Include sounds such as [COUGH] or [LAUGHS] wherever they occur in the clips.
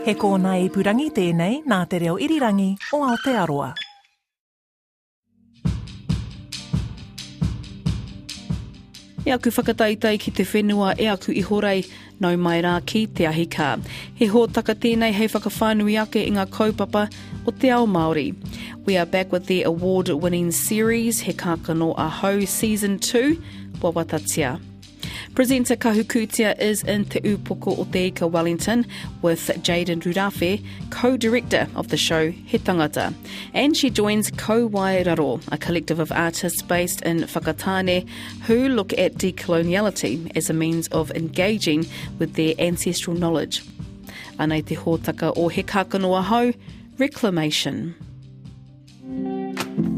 He kōna i purangi tēnei nā te reo irirangi o Aotearoa. E aku whakataitai ki te whenua e aku i horei nau mai rā ki te ahika. He hōtaka tēnei hei whakawhānui ake i ngā kaupapa o te ao Māori. We are back with the award-winning series He Kākano Ahau Season 2, Wawatatia. Presenter Kahu Kutia is in Te Upoko o Wellington with Jayden Rurawhe, co-director of the show He Tangata. And she joins Kauae Raro, a collective of artists based in Whakatane who look at decoloniality as a means of engaging with their ancestral knowledge. Anei te hōtaka o He Kākano Ahau, Reclamation.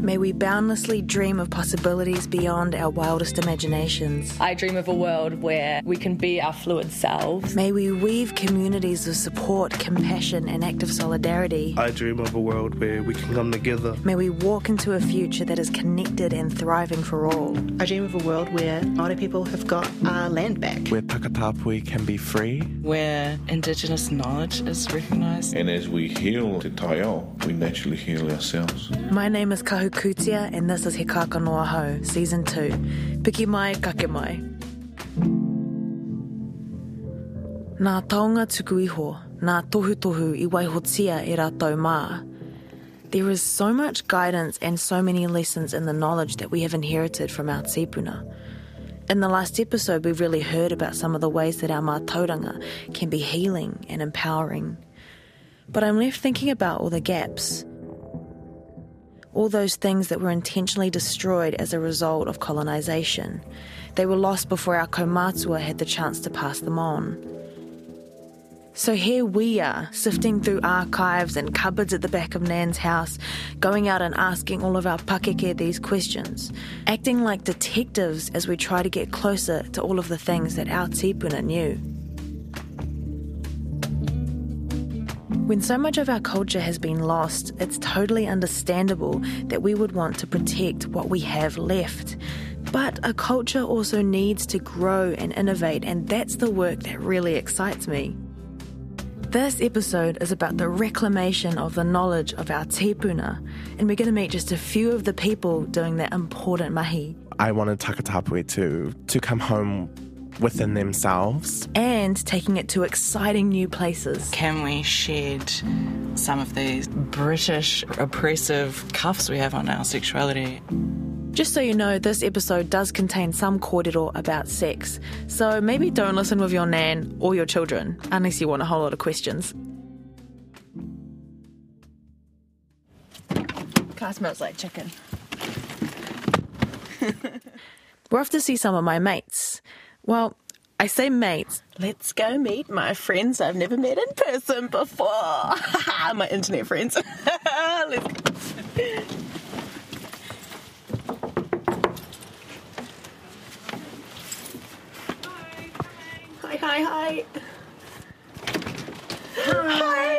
May we boundlessly dream of possibilities beyond our wildest imaginations. I dream of a world where we can be our fluid selves. May we weave communities of support, compassion, and active solidarity. I dream of a world where we can come together. May we walk into a future that is connected and thriving for all. I dream of a world where Māori people have got our land back. Where Takatapui can be free. Where Indigenous knowledge is recognised. And as we heal Te Taiao, we naturally heal ourselves. My name is Kahu Kutia, and this is He Kākano Ahau, Season 2. Piki mai, kake mai. Nā taonga tuku iho, nā tohu tohu i waihotia e rātou mā. There is so much guidance and so many lessons in the knowledge that we have inherited from our tipuna. In the last episode, we really heard about some of the ways that our mātauranga can be healing and empowering. But I'm left thinking about all the gaps. All those things that were intentionally destroyed as a result of colonisation. They were lost before our kaumatua had the chance to pass them on. So here we are, sifting through archives and cupboards at the back of Nan's house, going out and asking all of our pakeke these questions, acting like detectives as we try to get closer to all of the things that our tipuna knew. When so much of our culture has been lost, it's totally understandable that we would want to protect what we have left. But a culture also needs to grow and innovate, and that's the work that really excites me. This episode is about the reclamation of the knowledge of our tipuna, and we're going to meet just a few of the people doing that important mahi. I wanted Takatapui to, to come home within themselves. And taking it to exciting new places. Can we shed some of these British oppressive cuffs we have on our sexuality? Just so you know, this episode does contain some kōrero about sex, so maybe don't listen with your nan or your children, unless you want a whole lot of questions. Car smells like chicken. [LAUGHS] We're off to see some of my mates. Well, I say mates. Let's go meet my friends I've never met in person before. [LAUGHS] my internet friends. [LAUGHS] Let's go. Hi, hi, hi. Hi.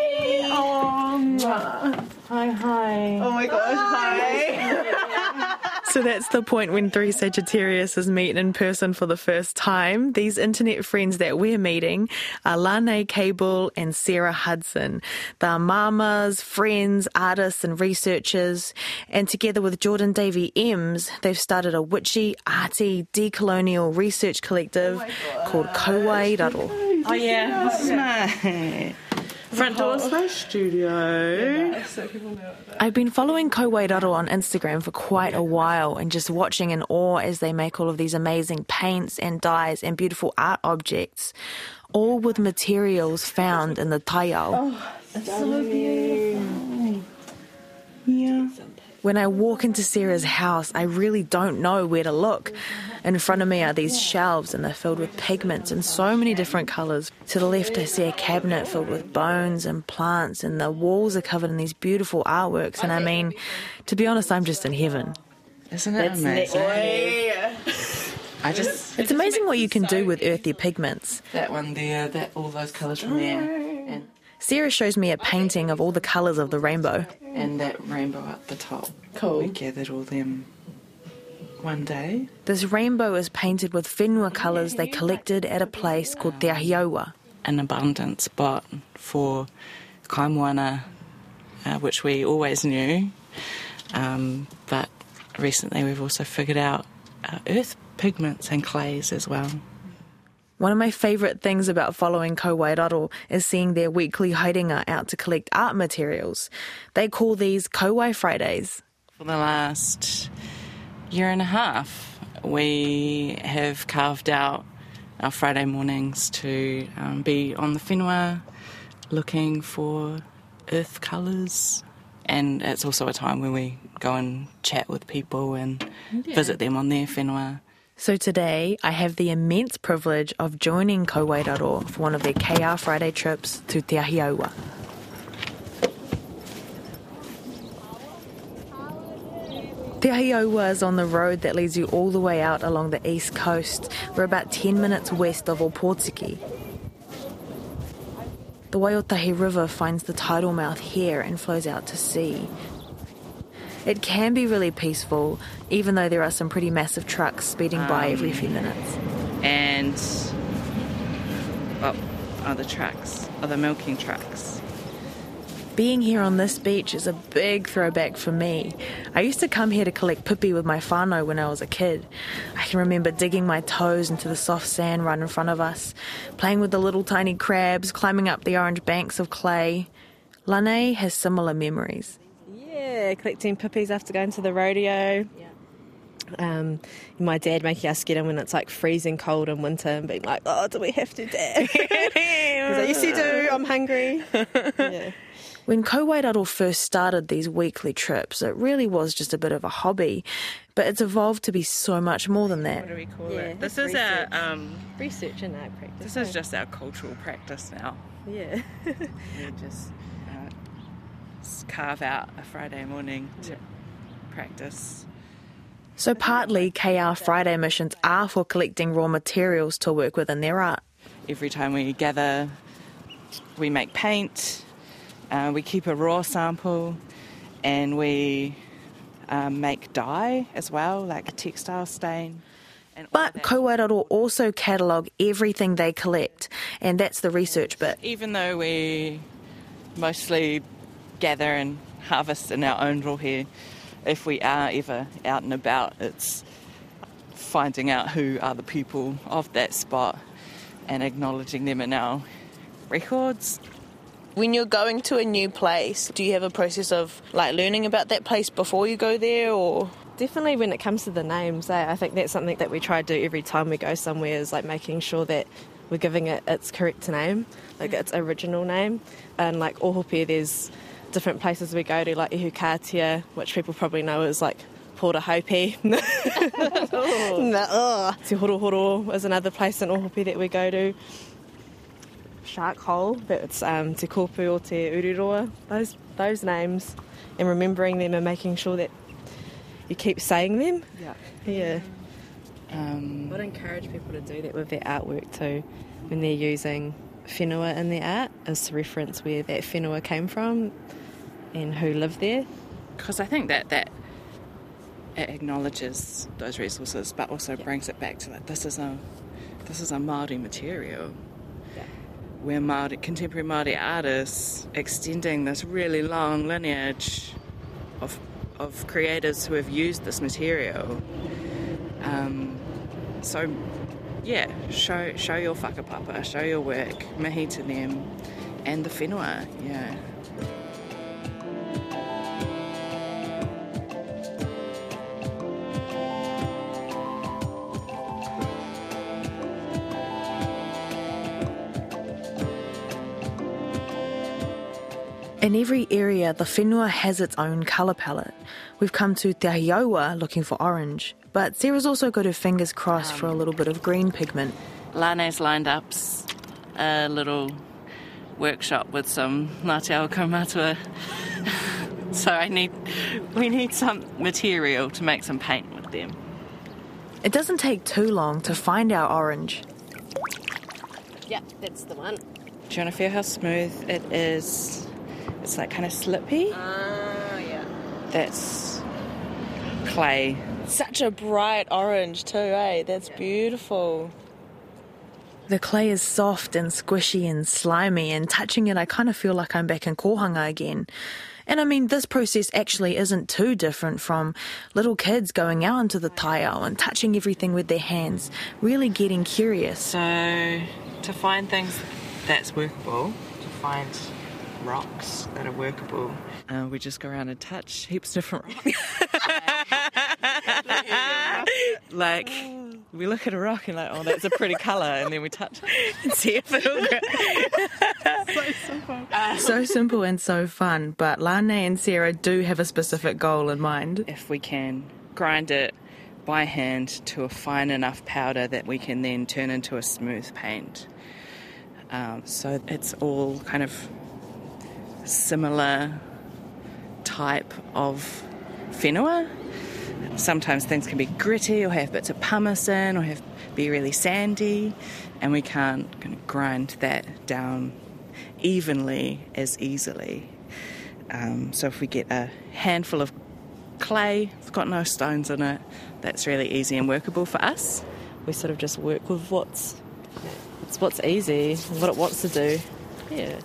Oh, hi, hi. Oh my gosh, hi. [LAUGHS] So that's the point when three Sagittariuses meet in person for the first time. These internet friends that we're meeting are Lane Cable and Sarah Hudson. They're mamas, friends, artists, and researchers. And together with Jordan Davy Ems, they've started a witchy, arty, decolonial research collective called Kauae Raro. Oh, yeah. This is my front door slash studio. I've been following Kauae Raro on Instagram for quite a while and just watching in awe as they make all of these amazing paints and dyes and beautiful art objects, all with materials found in the Taiao. Oh, yeah. When I walk into Sarah's house, I really don't know where to look. In front of me are these shelves, and they're filled with pigments in so many different colours. To the left, I see a cabinet filled with bones and plants, and the walls are covered in these beautiful artworks. And I mean, to be honest, I'm just in heaven. Isn't it amazing? [LAUGHS] I just It's amazing what you can do with earthy pigments. that one there, that all those colours from there, and Sarah shows me a painting of all the colours of the rainbow. and that rainbow at the top. Cool. We gathered all them one day. This rainbow is painted with whenua colours they collected at a place called Te Ahiowa. an abundant spot for kaimoana, uh, which we always knew. Um, but recently we've also figured out uh, earth pigments and clays as well. One of my favourite things about following Kauae Raro is seeing their weekly haringa out to collect art materials. They call these Kowai Fridays. For the last year and a half, we have carved out our Friday mornings to um, be on the whenua looking for earth colours. And it's also a time when we go and chat with people and visit them on their whenua. So today, I have the immense privilege of joining Kauae Raro for one of their KR Friday trips to Te Ahiaua. Te is on the road that leads you all the way out along the east coast. We're about 10 minutes west of Opotiki. The Waiotahi River finds the tidal mouth here and flows out to sea. It can be really peaceful, even though there are some pretty massive trucks speeding by um, every few minutes. And, well, other trucks, other milking trucks. Being here on this beach is a big throwback for me. I used to come here to collect pipi with my whānau when I was a kid. I can remember digging my toes into the soft sand right in front of us, playing with the little tiny crabs, climbing up the orange banks of clay. Lane has similar memories. Yeah, collecting pipis after going to the rodeo. Yeah. Um, my dad making us get in when it's like freezing cold in winter and being like, oh, do we have to, Dad? Because I used to do, I'm hungry. [LAUGHS] yeah. When Kauae Raro first started these weekly trips, it really was just a bit of a hobby, but it's evolved to be so much more than that. What do we call Yeah, it? This it's is our research. um, Research and art practice. this is just our cultural practice now. Yeah. [LAUGHS] We just s- carve out a Friday morning to practice. So partly KR Friday missions are for collecting raw materials to work with in their art. Every time we gather, we make paint. Uh, we keep a raw sample, and we um, make dye as well, like a textile stain. And But that. Also catalogue everything they collect, and that's the research bit. even though we mostly gather and harvest in our own rohe, if we are ever out and about, it's finding out who are the people of that spot and acknowledging them in our records. When you're going to a new place, do you have a process of like learning about that place before you go there or Definitely when it comes to the names, eh, I think that's something that we try to do every time we go somewhere is like making sure that we're giving it its correct name, like its original name. And like Ohope, there's different places we go to, like Ihukatia, which people probably know is like Port Hope. no, [LAUGHS] [LAUGHS] oh. Te Horohoro is another place in Ohope that we go to. Shark Hole, that's um, Te Kopu or Te Ururoa, those, those names, and remembering them and making sure that you keep saying them. Yeah. Yeah. Um, I'd encourage people to do that with their artwork too, when they're using whenua in their art, is to reference where that whenua came from and who live there. because I think that that it acknowledges those resources, but also brings it back to like this is a this is a Maori material. We're Maori, contemporary Maori artists extending this really long lineage of of creators who have used this material. Um, so, yeah, show show your whakapapa, show your work, mihi to them, and the whenua, yeah. In every area, the whenua has its own colour palette. We've come to Te Ahiaua looking for orange, but Sarah's also got her fingers crossed for a um, little bit of green pigment. Lane's lined up a little workshop with some Ngāti Ao Kaumatua. [LAUGHS] so I need, we need some material to make some paint with them. It doesn't take too long to find our orange. Yeah, that's the one. Do you want to feel how smooth it is? It's like kind of slippy. Ah, yeah. That's clay. Such a bright orange too, eh? That's beautiful. The clay is soft and squishy and slimy, and touching it, I kind of feel like I'm back in Kohanga again. And I mean, this process actually isn't too different from little kids going out into the taiao and touching everything with their hands, really getting curious. So, to find things that's workable, to find rocks that are workable, uh, we just go around and touch heaps of different rocks. [LAUGHS] like, we look at a rock and like, oh, that's a pretty colour, and then we touch it and see if it'll grow. [LAUGHS] so simple. so simple and so fun, but Lane and Sarah do have a specific goal in mind. If we can grind it by hand to a fine enough powder that we can then turn into a smooth paint. Um, so it's all kind of similar type of whenua. Sometimes things can be gritty or have bits of pumice in or have be really sandy, and we can't kind of grind that down evenly as easily. Um, so if we get a handful of clay, it's got no stones in it, that's really easy and workable for us. We sort of just work with what's it's what's easy, what it wants to do. Yeah.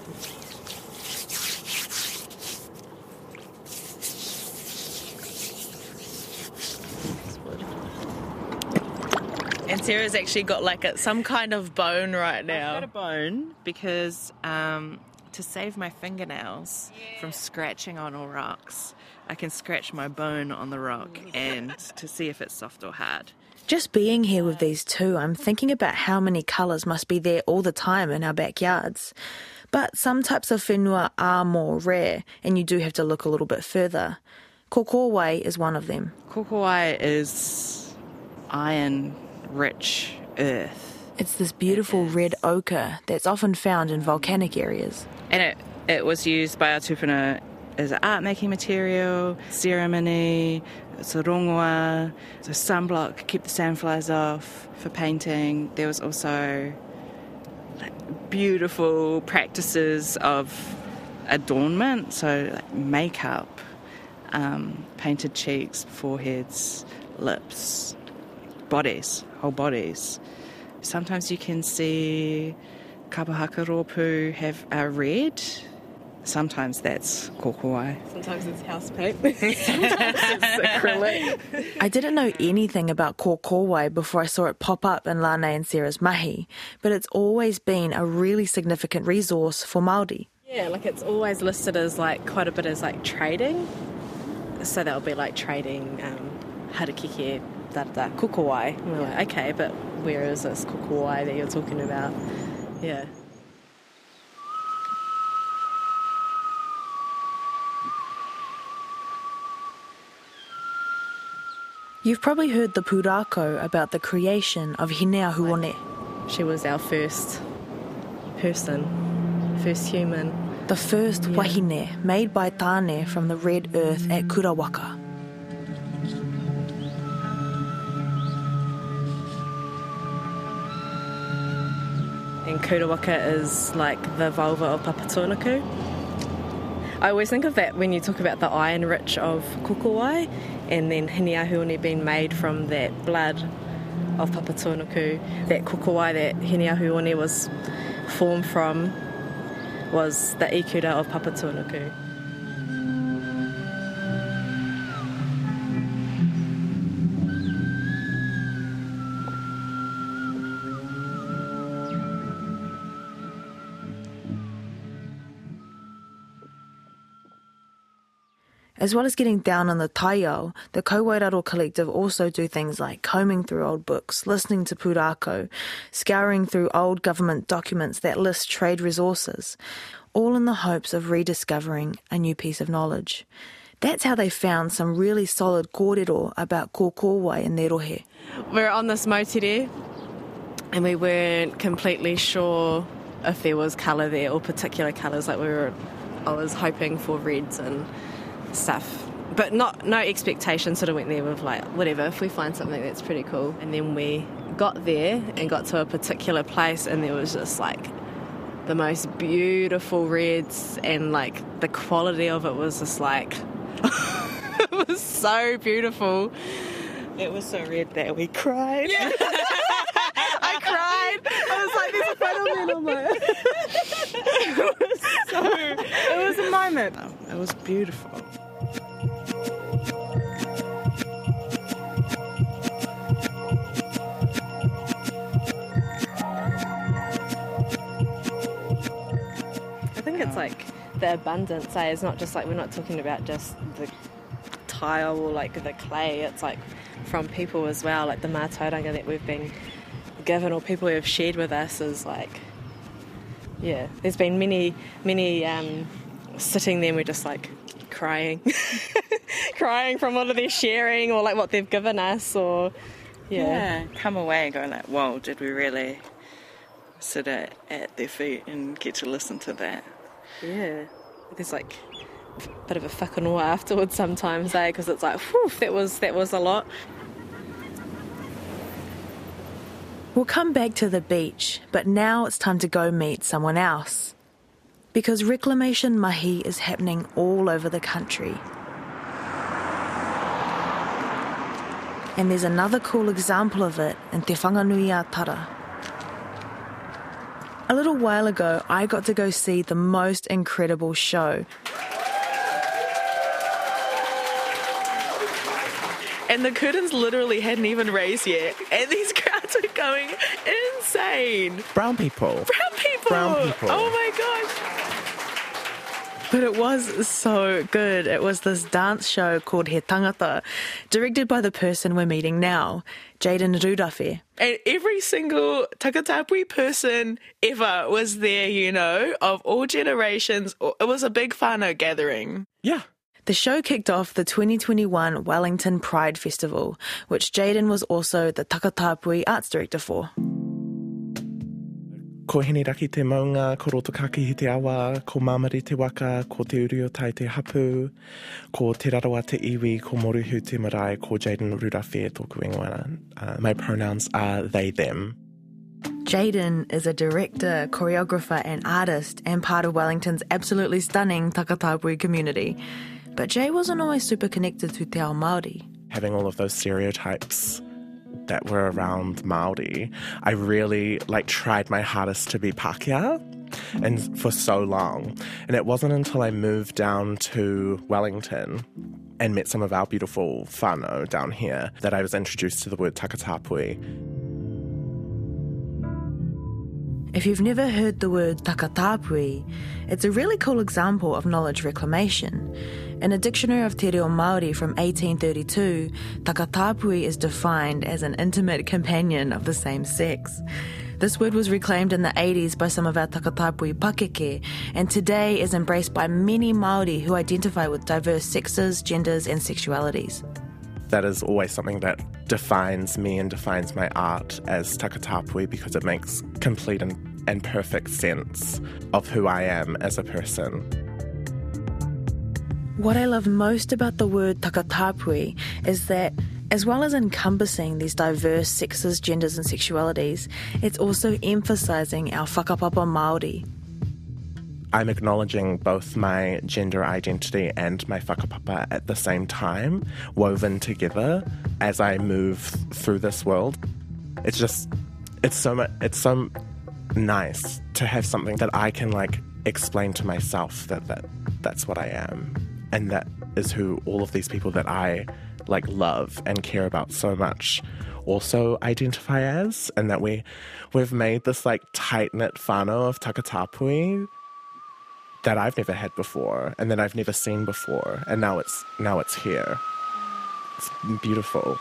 Sarah's actually got like a, some kind of bone right now. I've got a bone because um, to save my fingernails from scratching on all rocks, I can scratch my bone on the rock and to see if it's soft or hard. Just being here with these two, I'm thinking about how many colours must be there all the time in our backyards. But some types of whenua are more rare, and you do have to look a little bit further. Kokowai is one of them. Kokowai is iron rich earth. It's this beautiful red ochre that's often found in volcanic areas. And it, it was used by our tupuna as an art making material, ceremony, it's a rongoa, so sunblock, keep the sandflies off for painting. There was also like, beautiful practices of adornment, so like makeup, um, painted cheeks, foreheads, lips, bodies, whole bodies. Sometimes you can see kapahaka rōpū have a red. Sometimes that's kokowai. Sometimes it's house paint. [LAUGHS] Sometimes it's acrylic. I didn't know anything about kokowai before I saw it pop up in Lane and Sarah's mahi, but it's always been a really significant resource for Māori. Yeah, like it's always listed as like quite a bit as like trading. So that'll be like trading um, harakeke, da da da, kukawai. And we're like, okay, but where is this kukawai that you're talking about? Yeah. You've probably heard the purako about the creation of Hineahuone. She was our first person, first human. The first Yeah. wahine made by Tane from the red earth at Kurawaka. And Kurawaka is like the vulva of Papatūānuku. I always think of that when you talk about the iron rich of Kukowai and then Hineahuone being made from that blood of Papatūānuku. That Kukowai that Hineahuone was formed from was the ikura of Papatūānuku. As well as getting down on the taiao, the Kauae Raro Collective also do things like combing through old books, listening to purako, scouring through old government documents that list trade resources, all in the hopes of rediscovering a new piece of knowledge. That's how they found some really solid kōrero about kokowai in their rohe. we were on this motire and we weren't completely sure if there was colour there or particular colours. Like we were, I was hoping for reds and stuff, but not no expectation. Sort of went there with like whatever. If we find something that's pretty cool, and then we got there and got to a particular place, and there was just like the most beautiful reds, and like the quality of it was just like [LAUGHS] it was so beautiful. It was so red that we cried. [LAUGHS] I cried. [LAUGHS] I was like, [LAUGHS] so it was a moment. It was beautiful. I think it's like the abundance. Eh? It's not just like we're not talking about just the tile or like the clay. It's like from people as well, like the mātauranga that we've been given or people who have shared with us is like, yeah. There's been many, many um, sitting there. and We're just like crying, [LAUGHS] crying from what they're sharing or like what they've given us or yeah. Come away and go like, whoa, did we really sit at, at their feet and get to listen to that? Yeah. There's like a bit of a whakanoa afterwards sometimes, eh? Because it's like, whew, that was that was a lot. We'll come back to the beach, but now it's time to go meet someone else. Because reclamation mahi is happening all over the country. And there's another cool example of it in Te Whanganui Tara. A little while ago, I got to go see the most incredible show. And the curtains literally hadn't even raised yet, and these [LAUGHS] crowds were going insane. Brown people. Brown people. Brown people. Oh my gosh. But it was so good. It was this dance show called He Tangata, directed by the person we're meeting now, Jayden Rurawhe. And every single Takatapui person ever was there, you know, of all generations. It was a big whānau gathering. Yeah. The show kicked off the 2021 Wellington Pride Festival, which Jayden was also the Takatapui arts director for. Ko hene raki te maunga, ko kakihi te awa, ko mamari te waka, ko te uri o tai te hapu, ko te rarawa te iwi, ko moruhu te marae, ko Jayden Rurawhe e tōku. Uh, my pronouns are they, them. Jayden is a director, choreographer, and artist, and part of Wellington's absolutely stunning Takatapui community. But Jay wasn't always super connected to Te Ao Māori. Having all of those stereotypes that were around Maori, I really like tried my hardest to be Pākehā and for so long. And it wasn't until I moved down to Wellington and met some of our beautiful whānau down here that I was introduced to the word takatapui. If you've never heard the word takatapui, it's a really cool example of knowledge reclamation. In a dictionary of Te Reo Māori from 1832, takatapui is defined as an intimate companion of the same sex. This word was reclaimed in the 80s by some of our takatapui pakeke, and today is embraced by many Māori who identify with diverse sexes, genders, and sexualities. That is always something that defines me and defines my art as takatapui because it makes complete and, and perfect sense of who I am as a person. What I love most about the word takatapui is that as well as encompassing these diverse sexes, genders, and sexualities, it's also emphasizing our whakapapa Māori. I'm acknowledging both my gender identity and my whakapapa at the same time, woven together as I move through this world. It's just, it's so much, it's so nice to have something that I can like explain to myself that, that that's what I am. And that is who all of these people that I like love and care about so much also identify as and that we we've made this like tight knit whānau of takatapui that I've never had before and that I've never seen before and now it's now it's here. It's beautiful.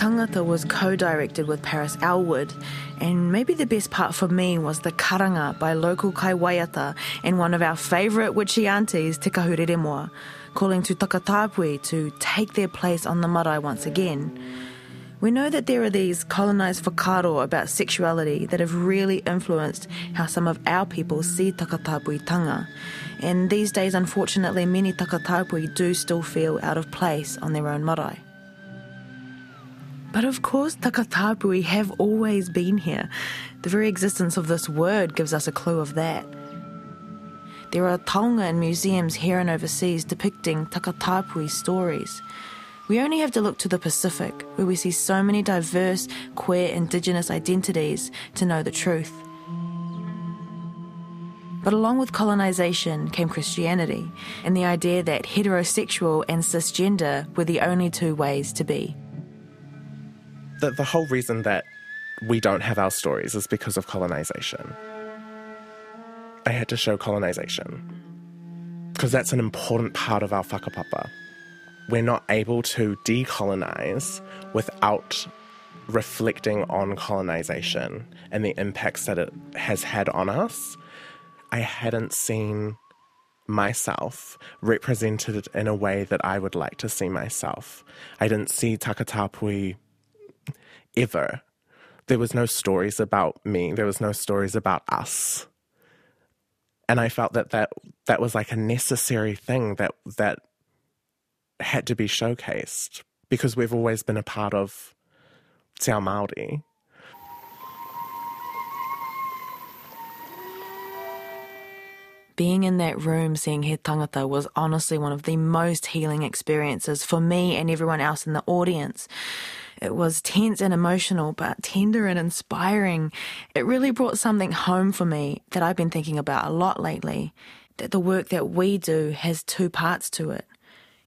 Tangata was co-directed with Paris Alwood, and maybe the best part for me was the karanga by local kaiwaiata and one of our favourite witchy aunties, Te Kahurere Moa, calling to Takatapui to take their place on the marae once again. We know that there are these colonised whakaaro about sexuality that have really influenced how some of our people see Takatapui tanga. And these days, unfortunately, many Takatapui do still feel out of place on their own marae. But of course, Takatapui have always been here. The very existence of this word gives us a clue of that. There are taonga and museums here and overseas depicting Takatapui stories. We only have to look to the Pacific, where we see so many diverse, queer, indigenous identities to know the truth. But along with colonisation came Christianity and the idea that heterosexual and cisgender were the only two ways to be. The, the whole reason that we don't have our stories is because of colonisation. I had to show colonisation because that's an important part of our whakapapa. We're not able to decolonize without reflecting on colonisation and the impacts that it has had on us I hadn't seen myself represented in a way that I would like to see myself. I didn't see Takatapui ever. There was no stories about me. There was no stories about us. And I felt that that, that was like a necessary thing that that had to be showcased because we've always been a part of Te Ao Māori. being in that room seeing he tangata was honestly one of the most healing experiences for me and everyone else in the audience. It was tense and emotional, but tender and inspiring. It really brought something home for me that I've been thinking about a lot lately. That the work that we do has two parts to it.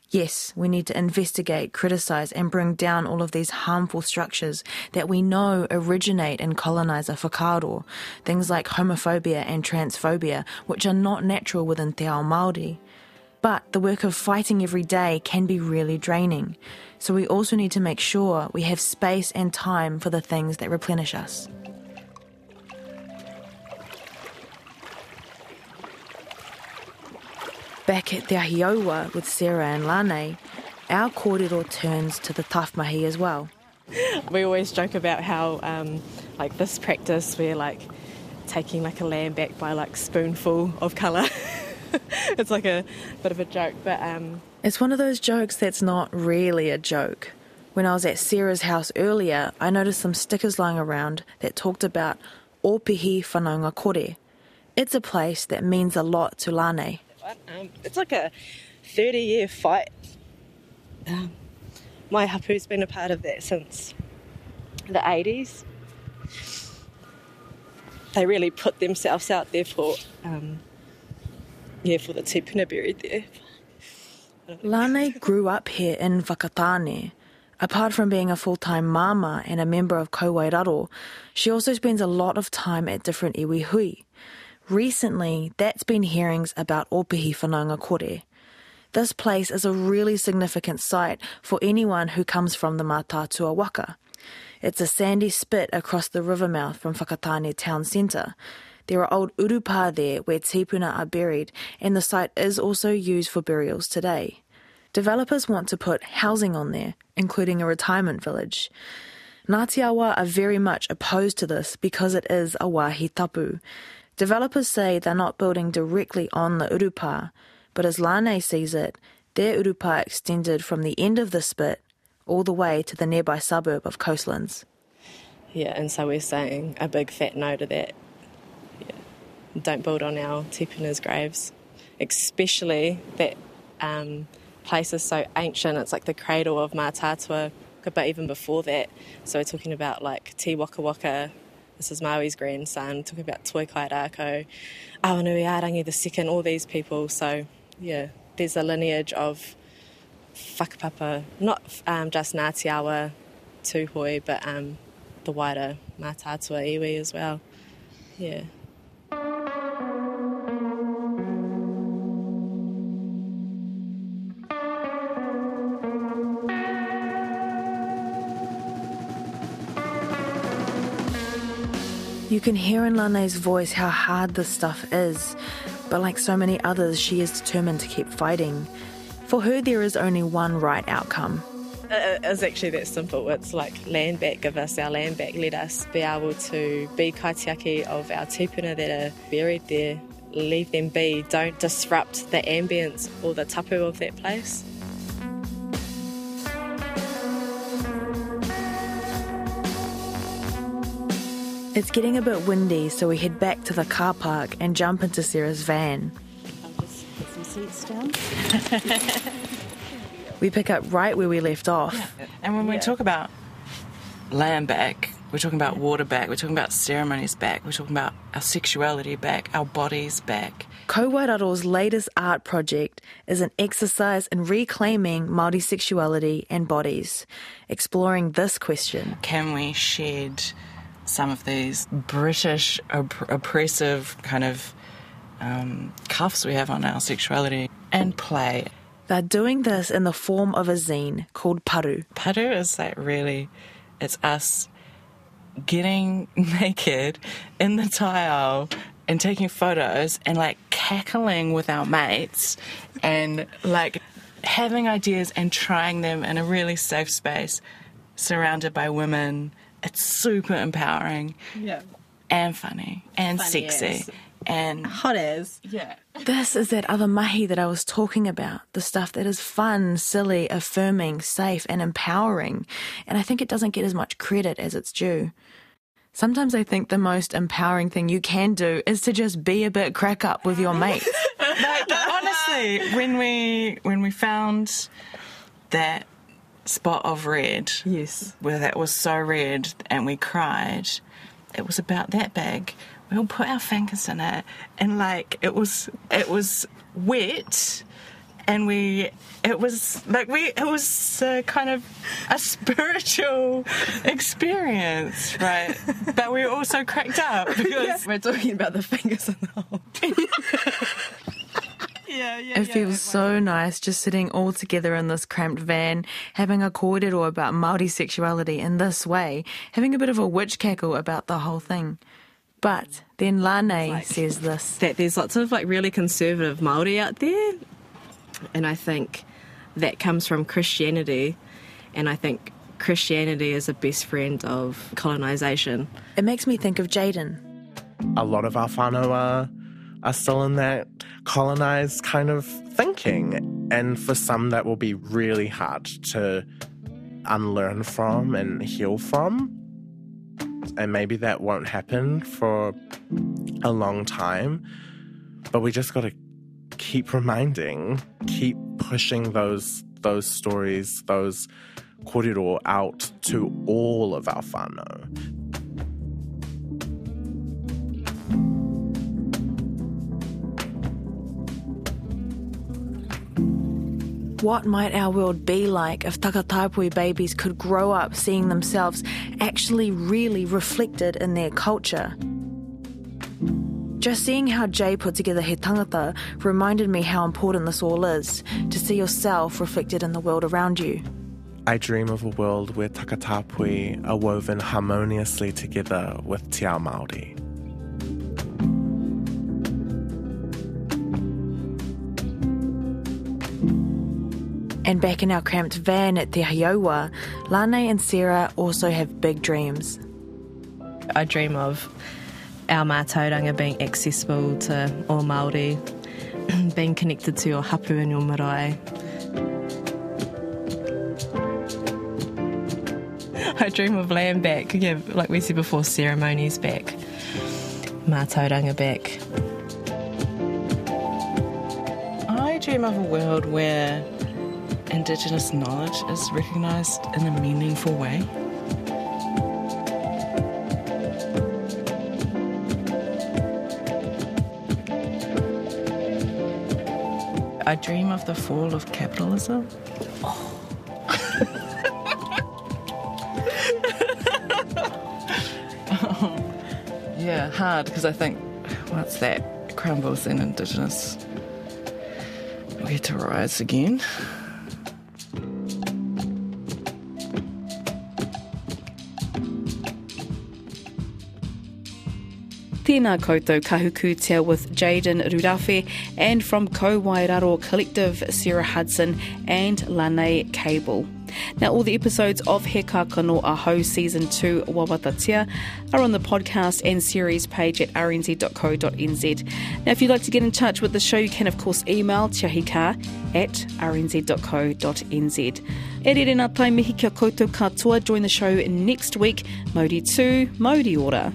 Yes, we need to investigate, criticize, and bring down all of these harmful structures that we know originate in colonizer whakaaro, things like homophobia and transphobia, which are not natural within Te Ao Māori. But the work of fighting every day can be really draining. So we also need to make sure we have space and time for the things that replenish us. Back at Te Ahiowa with Sarah and Lane, our kōrero turns to the tough mahi as well. We always joke about how, um, like this practice, we're like taking like a lamb back by like spoonful of colour. [LAUGHS] [LAUGHS] it's like a bit of a joke, but um, it's one of those jokes that's not really a joke. When I was at Sarah's house earlier, I noticed some stickers lying around that talked about Opihi Whanaunga Kore. It's a place that means a lot to Lane. Um, it's like a 30 year fight. Um, my hapu's been a part of that since the 80s. They really put themselves out there for, um, yeah, for the buried there. Lane grew up here in Whakatane. Apart from being a full time mama and a member of Kauae Raro, she also spends a lot of time at different iwi hui. Recently, that's been hearings about Opihi Whanaunga Kore. This place is a really significant site for anyone who comes from the Matatua Waka. It's a sandy spit across the river mouth from Whakatane town centre. There are old urupa there where tipuna are buried, and the site is also used for burials today. Developers want to put housing on there, including a retirement village. Ngāti are very much opposed to this because it is a wahi tapu. Developers say they're not building directly on the urupa, but as Lane sees it, their urupa extended from the end of the spit all the way to the nearby suburb of Coastlands. Yeah, and so we're saying a big fat no to that. Don't build on our tipuna's graves, especially that um, place is so ancient. It's like the cradle of Mātātua, but even before that. So we're talking about like Te Waka Waka this is Maui's grandson, talking about Toi Kairākau, Awanui Arangi second. all these people. So, yeah, there's a lineage of whakapapa, not um, just Ngāti Awa, Tūhoe, but um, the wider Mātātua iwi as well. Yeah. You can hear in Lane's voice how hard this stuff is, but like so many others, she is determined to keep fighting. For her, there is only one right outcome. Uh, it's actually that simple. It's like land back, give us our land back, let us be able to be kaitiaki of our tupuna that are buried there. Leave them be. Don't disrupt the ambience or the tapu of that place. It's getting a bit windy, so we head back to the car park and jump into Sarah's van. seats [LAUGHS] down. We pick up right where we left off. And when we talk about land back, we're talking about water back, we're talking about ceremonies back, we're talking about our sexuality back, our bodies back. Kauae Raro's latest art project is an exercise in reclaiming Māori sexuality and bodies, exploring this question. Can we shed some of these British opp- oppressive kind of um, cuffs we have on our sexuality and play? They're doing this in the form of a zine called Paru. Paru is like really, it's us getting [LAUGHS] naked in the tile and taking photos and like cackling with our mates and like having ideas and trying them in a really safe space surrounded by women. It's super empowering Yeah. and funny and Funny sexy as. and Hot as. yeah. This is that other mahi that I was talking about, the stuff that is fun, silly, affirming, safe, and empowering. And I think it doesn't get as much credit as it's due. Sometimes I think the most empowering thing you can do is to just be a bit crack up with your mates. [LAUGHS] like honestly, when we when we found that spot of red, Yes. where that was so red, and we cried, it was about that bag. We all put our fingers in it, and like it was it was wet. And we, it was like we, it was uh, kind of a [LAUGHS] spiritual experience, right? but we were also cracked up [LAUGHS] because We're talking about the fingers in the hole. [LAUGHS] yeah, yeah, It feels so nice just sitting all together in this cramped van, having a kōrero about Māori sexuality in this way, having a bit of a witch cackle about the whole thing. But then Lane says this. That there's lots of like really conservative Maori out there, and I think that comes from Christianity, and I think Christianity is a best friend of colonization. It makes me think of Jayden. a lot of our whānau are, are still in that colonized kind of thinking. And for some, that will be really hard to unlearn from and heal from. And maybe that won't happen for a long time. But we just got to keep reminding, keep pushing those those stories, those kōrero out to all of our whānau. What might our world be like if Takatapui babies could grow up seeing themselves actually really reflected in their culture? Just seeing how Jay put together He Tangata reminded me how important this all is to see yourself reflected in the world around you. I dream of a world where takatapui are woven harmoniously together with te Māori. And back in our cramped van at Te Hiowa, Lane and Sarah also have big dreams. I dream of our mātauranga being accessible to all Māori, [CLEARS THROAT] being connected to your hapu and your marae. I dream of land back, yeah, like we said before, ceremonies back, mātauranga back. I dream of a world where Indigenous knowledge is recognised in a meaningful way. I dream of the fall of capitalism. Oh, [LAUGHS] yeah, hard because I think once that crumbles, then Indigenous we get to rise again. Tēnā koutou Kahu Kutia with Jayden Rurawhe and from Kauae Raro Collective, Sarah Hudson and Lane Cable. Now, all the episodes of He Kākano Ahau Season 2 Wawatatia are on the podcast and series page at rnz.co.nz. Now, if you'd like to get in touch with the show, you can, of course, email tiahika at rnz.co.nz. E rere nā tai mihi kia koutou katoa. Join the show next week. Mauri tū, mauri ora.